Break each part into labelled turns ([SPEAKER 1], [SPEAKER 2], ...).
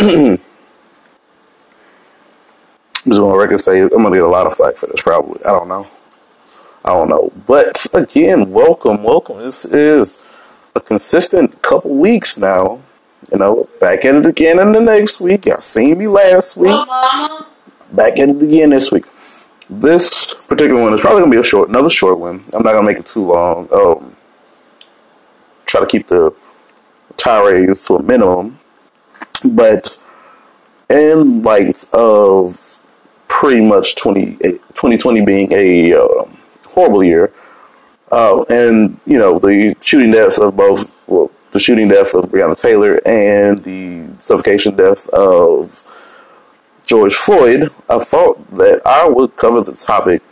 [SPEAKER 1] I'm just gonna record say I'm gonna get a lot of flack for this probably. I don't know. I don't know. But again, welcome, welcome. This is a consistent couple weeks now. You know, back at it again in the next week. Y'all seen me last week. Back at it again this week. This particular one is probably gonna be a short, another short one. I'm not gonna make it too long. Um, try to keep the tirades to a minimum. But in light of pretty much 20, 2020 being a um, horrible year, uh, and you know the shooting deaths of both, well, the shooting death of Breonna Taylor and the suffocation death of George Floyd, I thought that I would cover the topic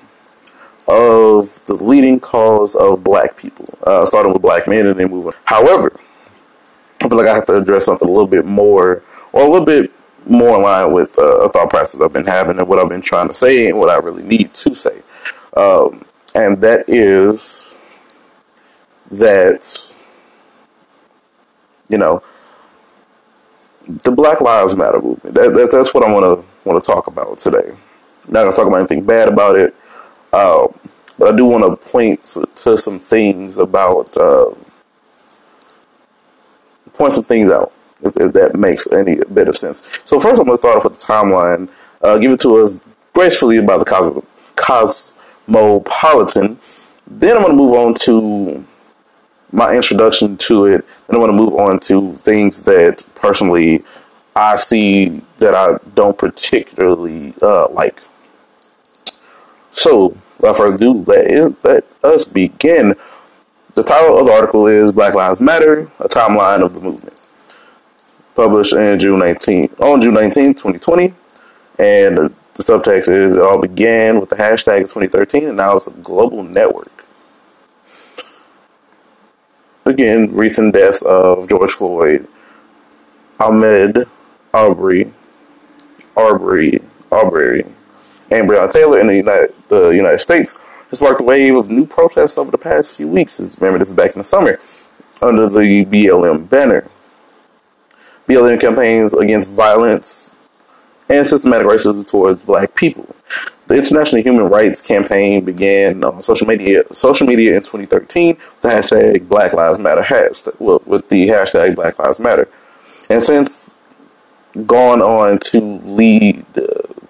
[SPEAKER 1] of the leading cause of black people, uh, starting with black men and then moving. However, I feel like I have to address something a little bit more, or a little bit more in line with uh, a thought process I've been having and what I've been trying to say and what I really need to say. Um, and that is that, you know, the Black Lives Matter movement. That, that, that's what I want to want to talk about today. I'm not gonna talk about anything bad about it, uh, but I do want to point to, to, some things about uh, point some things out if, if, that makes any bit of sense. So first, I'm gonna start off with the timeline. Uh, give it to us gracefully about the cos- cosmopolitan. Then I'm gonna move on to my introduction to it. Then I'm going to move on to things that personally I see that I don't particularly uh, like. So, without further ado, let, let us begin. The title of the article is Black Lives Matter, a timeline of the movement. Published in June 19, on June 19, 2020. And the, subtext is it all began with the hashtag 2013 and now it's a global network again, recent deaths of George Floyd, Ahmaud Aubrey, Arbery, Arbery, and Breonna Taylor in the United, the United States has sparked a wave of new protests over the past few weeks. Remember, this is back in the summer under the BLM banner. BLM campaigns against violence and systematic racism towards black people. The International Human Rights Campaign began on social media social media in 2013 with the hashtag Black Lives Matter hashtag, with the hashtag Black Lives Matter, and since gone on to lead uh,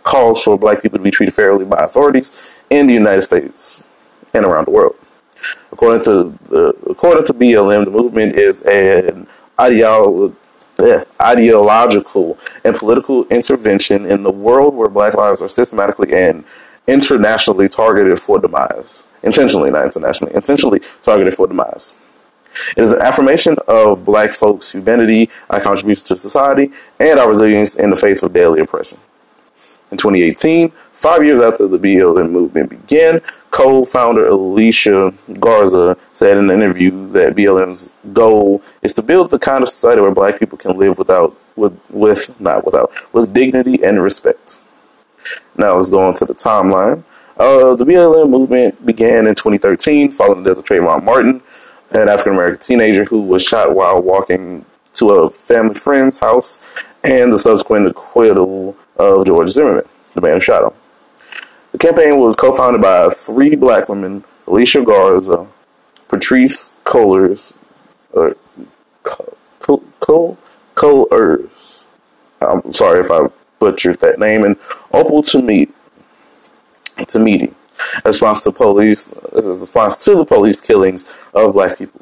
[SPEAKER 1] calls for Black people to be treated fairly by authorities in the United States and around the world. According to the according to BLM, the movement is an ideology ideological and political intervention in the world where black lives are systematically and internationally targeted for demise. Intentionally, not internationally, intentionally targeted for demise. It is an affirmation of black folks' humanity, our contribution to society, and our resilience in the face of daily oppression. In 2018, five years after the BLM movement began, co-founder Alicia Garza said in an interview that BLM's goal is to build the kind of society where black people can live without, with, with not without, with dignity and respect. Now let's go on to the timeline. Uh, the BLM movement began in 2013 following the death of Trayvon Martin, an African American teenager who was shot while walking to a family friend's house, and the subsequent acquittal of George Zimmerman, the man who shot him. The campaign was co-founded by three black women, Alicia Garza, Patrisse Cullors, or. I'm sorry if I butchered that name, and Opal. Tometi. A response to police, as a response to the police killings of black people.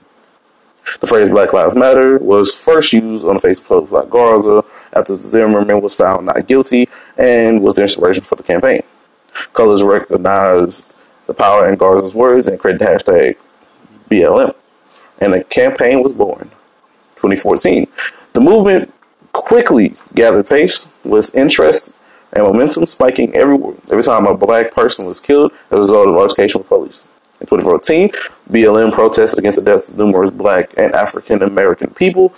[SPEAKER 1] The phrase Black Lives Matter was first used on a Facebook by Garza after Zimmerman was found not guilty and was the inspiration for the campaign. Cullors recognized the power in Garza's words and created the hashtag BLM. And the campaign was born. 2014. The movement quickly gathered pace with interest and momentum spiking everywhere. Every time a black person was killed as a result of altercation with police. In 2014, BLM protests against the deaths of numerous black and African American people.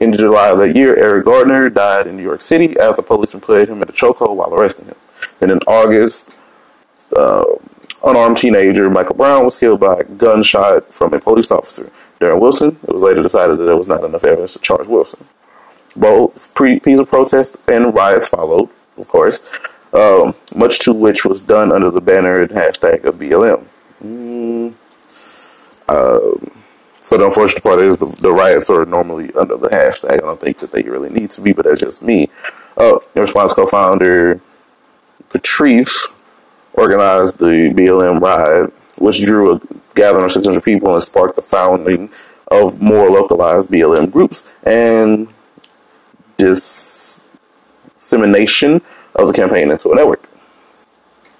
[SPEAKER 1] In July of that year, Eric Gardner died in New York City after police put him in a chokehold while arresting him. And in August, uh, unarmed teenager Michael Brown was killed by a gunshot from a police officer. Darren Wilson, it was later decided that there was not enough evidence to charge Wilson. Both pre- peaceful protests and riots followed, of course, um, much to which was done under the banner and hashtag of BLM. Mm. Um, so the unfortunate part is the, the, riots are normally under the hashtag. I don't think that they really need to be, but that's just me. Uh, in response, co-founder Patrisse organized the BLM riot, which drew a gathering of 600 people and sparked the founding of more localized BLM groups and dissemination of the campaign into a network.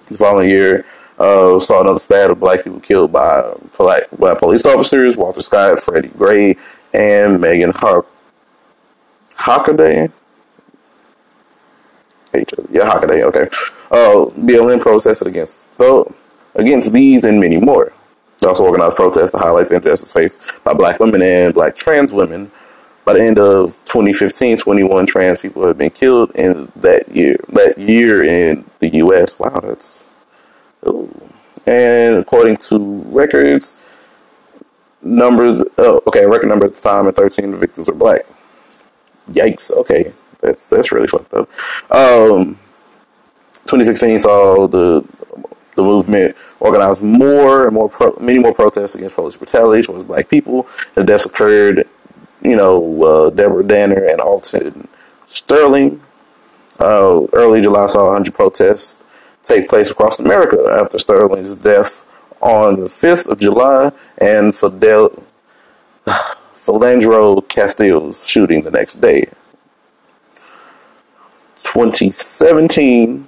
[SPEAKER 1] The following year, uh, saw another spat of black people killed by, black, by police officers, Walter Scott, Freddie Gray, and Megan Hawk. Hockaday? Yeah, Hockaday, okay. Uh, BLM protested against, the, against these and many more. They also organized protests to highlight the injustice faced by black women and black trans women. By the end of 2015, 21 trans people have been killed in that year. That year in the U.S. Wow, that's. And according to records, numbers. Oh, okay, record number at the time, and 13 the victims were black. Yikes. Okay, that's that's really fucked up. Um, 2016 saw the the movement organized more and more, pro- many more protests against police brutality towards black people. The deaths occurred, you know, uh, Deborah Danner and Alton Sterling. Uh, early July saw 100 protests take place across America after Sterling's death on the 5th of July and Fidel, Philando Castile's shooting the next day. 2017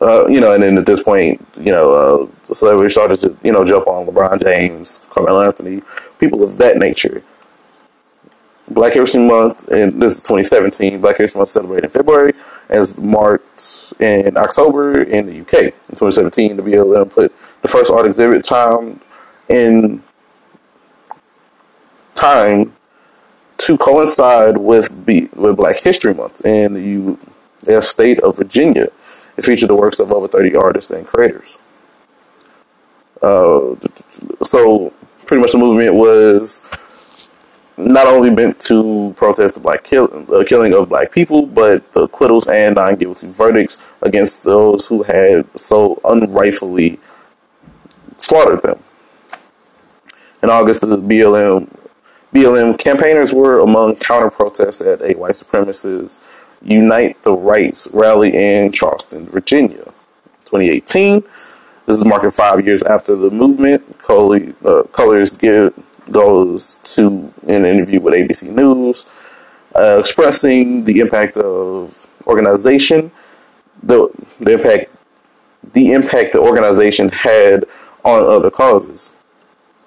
[SPEAKER 1] uh, you know, and then at this point, you know, uh, the celebrity started to, you know, jump on LeBron James, Carmelo Anthony, people of that nature. Black History Month, and this is 2017. Black History Month celebrated in February, as marked in October in the UK. In 2017, the BLM put the first art exhibit time in time to coincide with B, with Black History Month in the U.S. state of Virginia. It featured the works of over 30 artists and creators. Uh, so pretty much the movement was not only meant to protest the black kill, the killing of black people, but the acquittals and non-guilty verdicts against those who had so unrightfully slaughtered them. In August, the BLM BLM campaigners were among counter protests at a white supremacist Unite the Rights rally in Charleston, Virginia. 2018. This is marking five years after the movement. Uh, Cullors give, goes to an interview with ABC News, uh, expressing the impact of organization, the, the impact, the impact the organization had on other causes.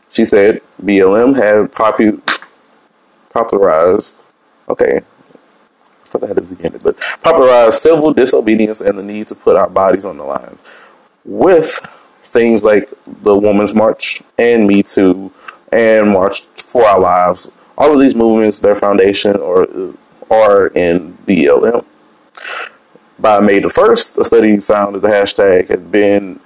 [SPEAKER 1] She said BLM had popu- popularized. Okay, so that is the end. But popularized civil disobedience and the need to put our bodies on the line with things like the Women's March and Me Too and March for Our Lives. All of these movements, their foundation or are in BLM. By May the 1st, a study found that the hashtag had been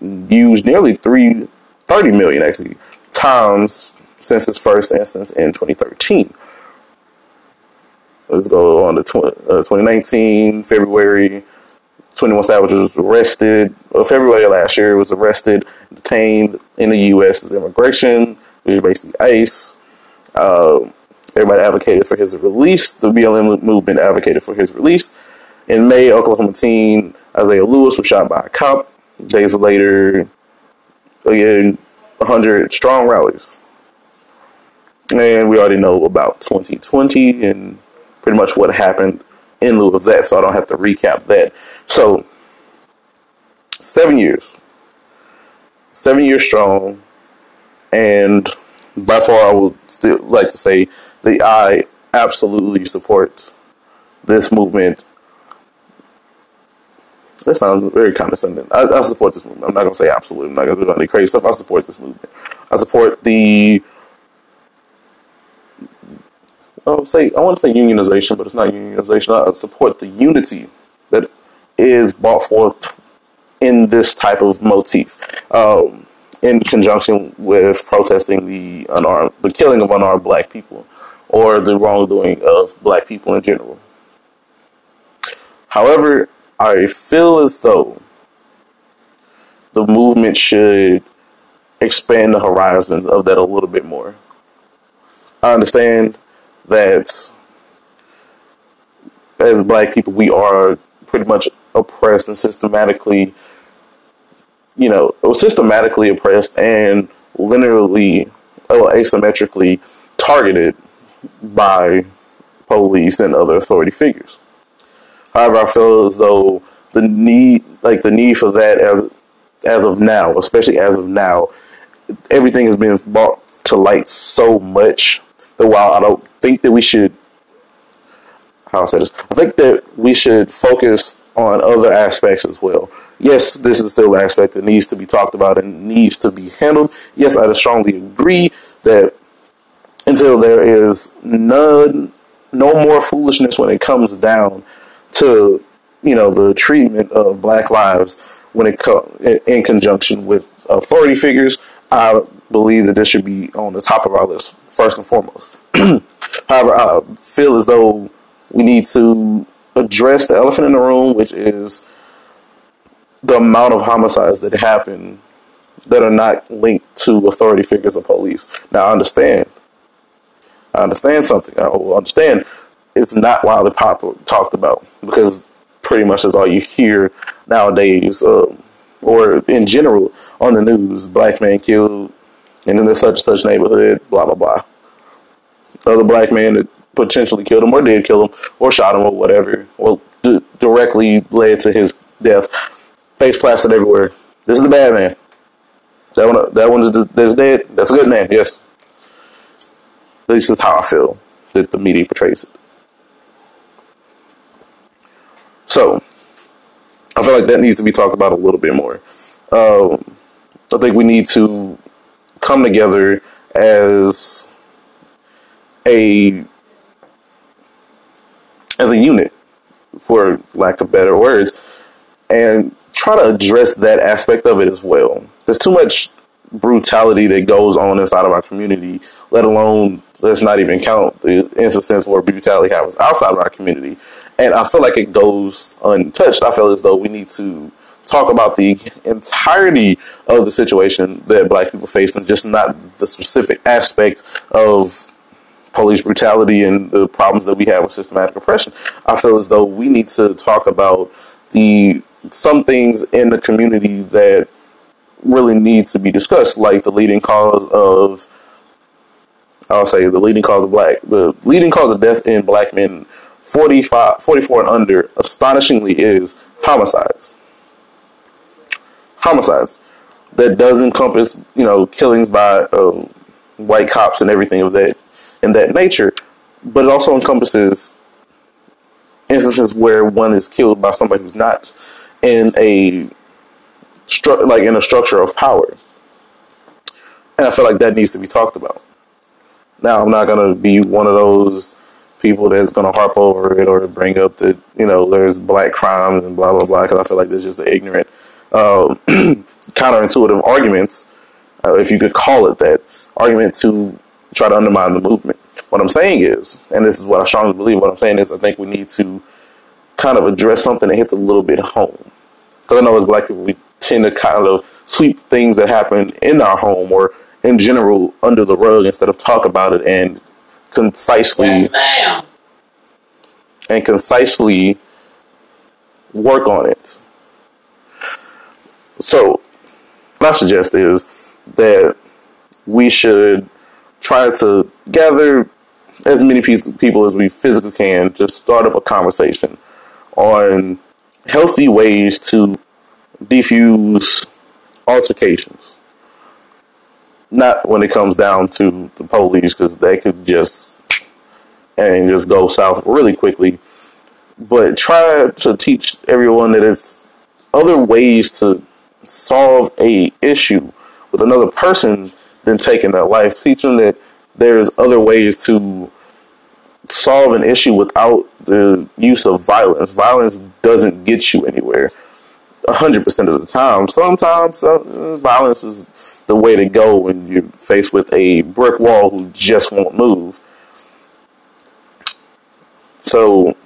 [SPEAKER 1] used nearly three, 30 million actually times since its first instance in 2013. Let's go on to tw- uh, 2019, February. 21 Savage was arrested. Well, February last year was arrested, detained in the U.S. as immigration, which is basically ICE. Uh, everybody advocated for his release. The BLM movement advocated for his release. In May, Oklahoma teen Isaiah Lewis was shot by a cop. Days later, again, 100 strong rallies. And we already know about 2020 and pretty much what happened in lieu of that, so I don't have to recap that. So, seven years, seven years strong, and by far, I would still like to say that I absolutely support this movement. That sounds very condescending. I, I support this movement. I'm not going to say absolutely. I'm not going to do any crazy stuff. I support this movement. I support the I say I want to say unionization, but it's not unionization. I support the unity that is brought forth in this type of motif, um, in conjunction with protesting the unarmed, the killing of unarmed black people, or the wrongdoing of black people in general. However, I feel as though the movement should expand the horizons of that a little bit more. I understand that as black people, we are pretty much oppressed and systematically, you know, was systematically oppressed and linearly or asymmetrically targeted by police and other authority figures. However, I feel as though the need, like the need for that as as of now, especially as of now, everything has been brought to light so much that while I don't think that we should, how I say this, I think that we should focus on other aspects as well. Yes, this is still an aspect that needs to be talked about and needs to be handled. Yes, I strongly agree that until there is none, no more foolishness when it comes down to you know the treatment of Black lives when it co- in conjunction with authority figures. I believe that this should be on the top of our list first and foremost. However, I feel as though we need to address the elephant in the room, which is the amount of homicides that happen that are not linked to authority figures or police. Now, I understand. I understand something. I understand it's not widely popular talked about because pretty much is all you hear nowadays, uh, or in general on the news. Black man killed, and then there's such and such neighborhood, blah blah blah. Other black man that potentially killed him, or did kill him, or shot him, or whatever, or d- directly led to his death. Face plastered everywhere. This is the bad man. That one, that one's that's dead. That's a good man. Yes. Least that's how I feel that the media portrays it. So, I feel like that needs to be talked about a little bit more. Um, I think we need to come together as a as a unit, for lack of better words, and try to address that aspect of it as well. There's too much brutality that goes on inside of our community, let alone let's not even count the instances where brutality happens outside of our community and I feel like it goes untouched. I feel as though we need to talk about the entirety of the situation that black people face and just not the specific aspect of police brutality and the problems that we have with systematic oppression. I feel as though we need to talk about the some things in the community that really need to be discussed, like the leading cause of I'll say the leading cause of black the leading cause of death in black men 45, 44 and under astonishingly is homicides. Homicides. That does encompass, you know, killings by uh, white cops and everything of that in that nature, but it also encompasses instances where one is killed by somebody who's not in a stru- like in a structure of power. And I feel like that needs to be talked about. Now, I'm not to be one of those people that's to harp over it or bring up that you know there's black crimes and blah blah blah because I feel like there's just the ignorant, uh, counterintuitive arguments, uh, if you could call it that, argument to try to undermine the movement. What I'm saying is, and this is what I strongly believe. What I'm saying is, I think we need to kind of address something that hits a little bit home. Because I know as black people, we tend to kind of sweep things that happen in our home or in general under the rug instead of talk about it and concisely yes, and concisely work on it. So, my suggest is that we should try to gather as many people as we physically can to start up a conversation on healthy ways to defuse altercations not when it comes down to the police because they could just and just go south really quickly. But try to teach everyone that it's other ways to solve a issue with another person than taking their life. Teach them that there's other ways to solve an issue without the use of violence. Violence doesn't get you anywhere. 100% of the time. Sometimes uh, violence is the way to go when you're faced with a brick wall who just won't move. So,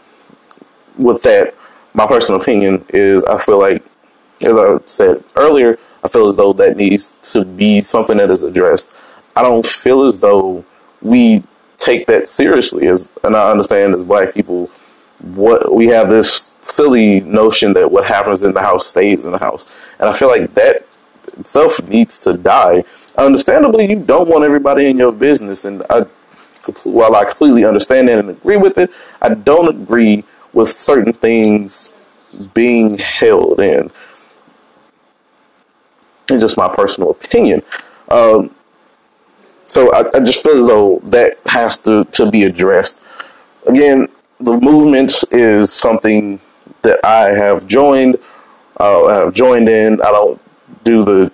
[SPEAKER 1] with that, my personal opinion is I feel like, as I said earlier, I feel as though that needs to be something that is addressed. I don't feel as though we take that seriously as, and I understand as black people, what we have this silly notion that what happens in the house stays in the house. And I feel like that itself needs to die. Understandably, you don't want everybody in your business. And I, while I completely understand that and agree with it, I don't agree with certain things being held in. It's just my personal opinion. Um, so I, I, just feel as though that has to, to be addressed. Again, the movement is something that I have joined. Uh, I have joined in. I don't do the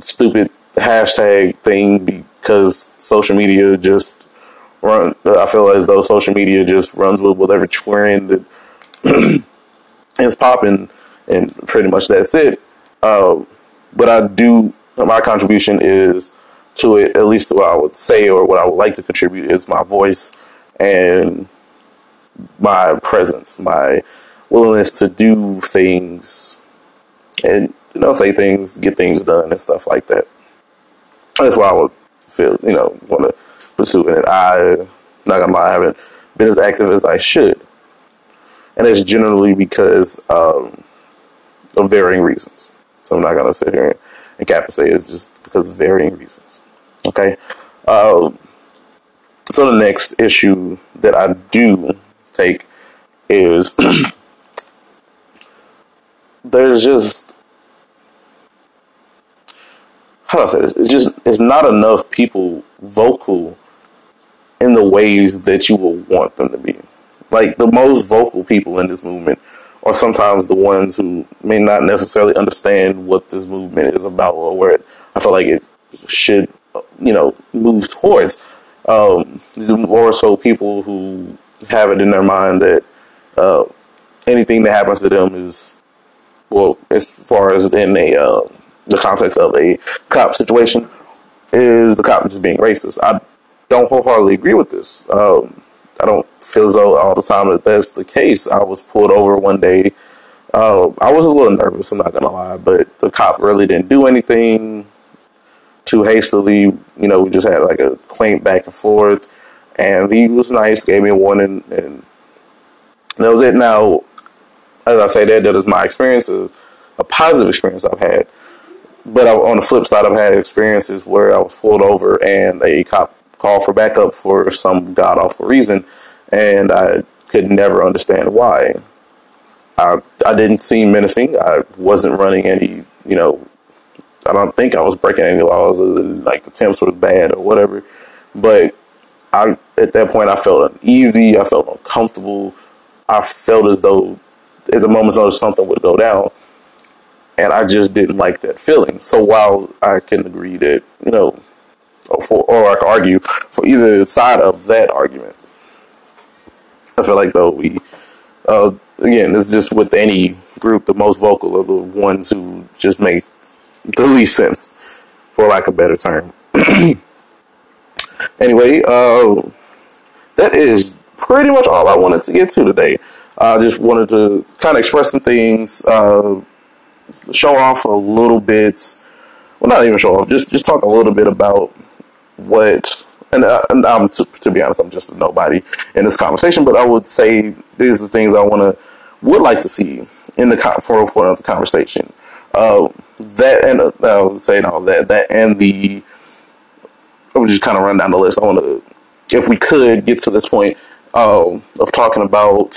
[SPEAKER 1] stupid hashtag thing because social media just run. I feel as though social media just runs with whatever trend that is popping, and pretty much that's it. Uh, but I do. My contribution is to it. At least what I would say, or what I would like to contribute, is my voice and my presence, my willingness to do things and you know say things, get things done, and stuff like that. That's why I would feel you know want to pursue it. I not gonna lie, I haven't been as active as I should, and it's generally because um, of varying reasons. So I'm not gonna sit here and cap and say it's just because of varying reasons. Okay. Um, so the next issue that I do take is there's just how do I say this? It's just it's not enough people vocal in the ways that you will want them to be. Like the most vocal people in this movement are sometimes the ones who may not necessarily understand what this movement is about or where it, I feel like it should, you know, move towards. Um, these are more so people who have it in their mind that uh, anything that happens to them is, well, as far as in a uh, the context of a cop situation, is the cop just being racist. I don't wholeheartedly agree with this. Um, I don't feel as though all the time that that's the case. I was pulled over one day. Uh, I was a little nervous, I'm not gonna lie, but the cop really didn't do anything too hastily. You know, we just had like a quaint back and forth, and he was nice, gave me a warning, and that was it. Now, as I say that, that is my experience, a, a positive experience I've had. But I, on the flip side, I've had experiences where I was pulled over and a cop called for backup for some god awful reason, and I could never understand why. I I didn't seem menacing. I wasn't running any, you know, I don't think I was breaking any laws like the temps were bad or whatever. But I at that point I felt uneasy. I felt uncomfortable. I felt as though at the notice something would go down. And I just didn't like that feeling. So while I can agree that, you know, or, for, or I can argue for either side of that argument, I feel like though we, uh, again, it's just with any group, the most vocal are the ones who just make the least sense, for lack of a better term. anyway, uh, that is pretty much all I wanted to get to today. I uh, just wanted to kind of express some things, uh, show off a little bit. Well, not even show off. Just just talk a little bit about what. And, uh, and I'm to, to, be honest, I'm just a nobody in this conversation. But I would say these are things I want to would like to see in the for for the conversation. Uh, that and uh, I was saying all that that and the. I would just kind of run down the list. I want to, if we could, get to this point uh, of talking about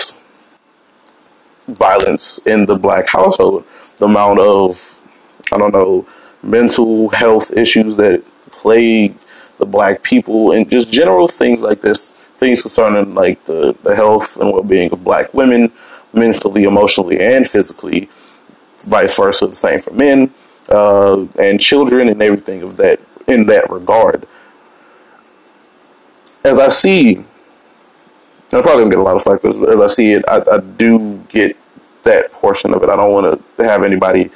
[SPEAKER 1] violence in the black household, the amount of, I don't know, mental health issues that plague the black people, and just general things like this, things concerning like the, the health and well being of black women, mentally, emotionally, and physically, vice versa, the same for men, uh, and children, and everything of that in that regard. As I see I'm probably gonna get a lot of flack because as I see it, I, I do get that portion of it. I don't want to have anybody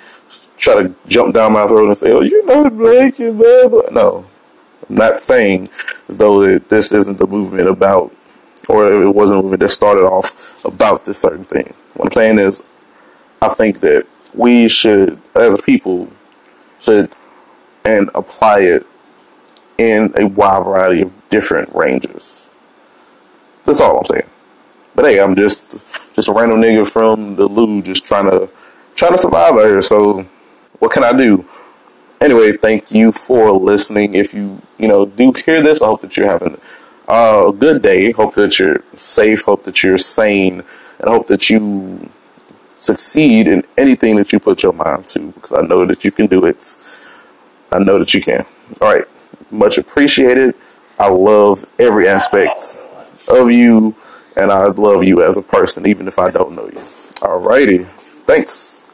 [SPEAKER 1] try to jump down my throat and say, "Oh, you're not black," and. No, I'm not saying as though this isn't the movement about or it wasn't a movie that started off about this certain thing. What I'm saying is, I think that we should, as a people, sit and apply it in a wide variety of different ranges. That's all I'm saying. But hey, I'm just just a random nigga from the loo, just trying to trying to survive out here. So, what can I do? Anyway, thank you for listening. If you you know do hear this, I hope that you're having a good day. Hope that you're safe. Hope that you're sane, and hope that you succeed in anything that you put your mind to. Because I know that you can do it. I know that you can. All right, much appreciated. I love every aspect of you, and I love you as a person, even if I don't know you. Alrighty, thanks.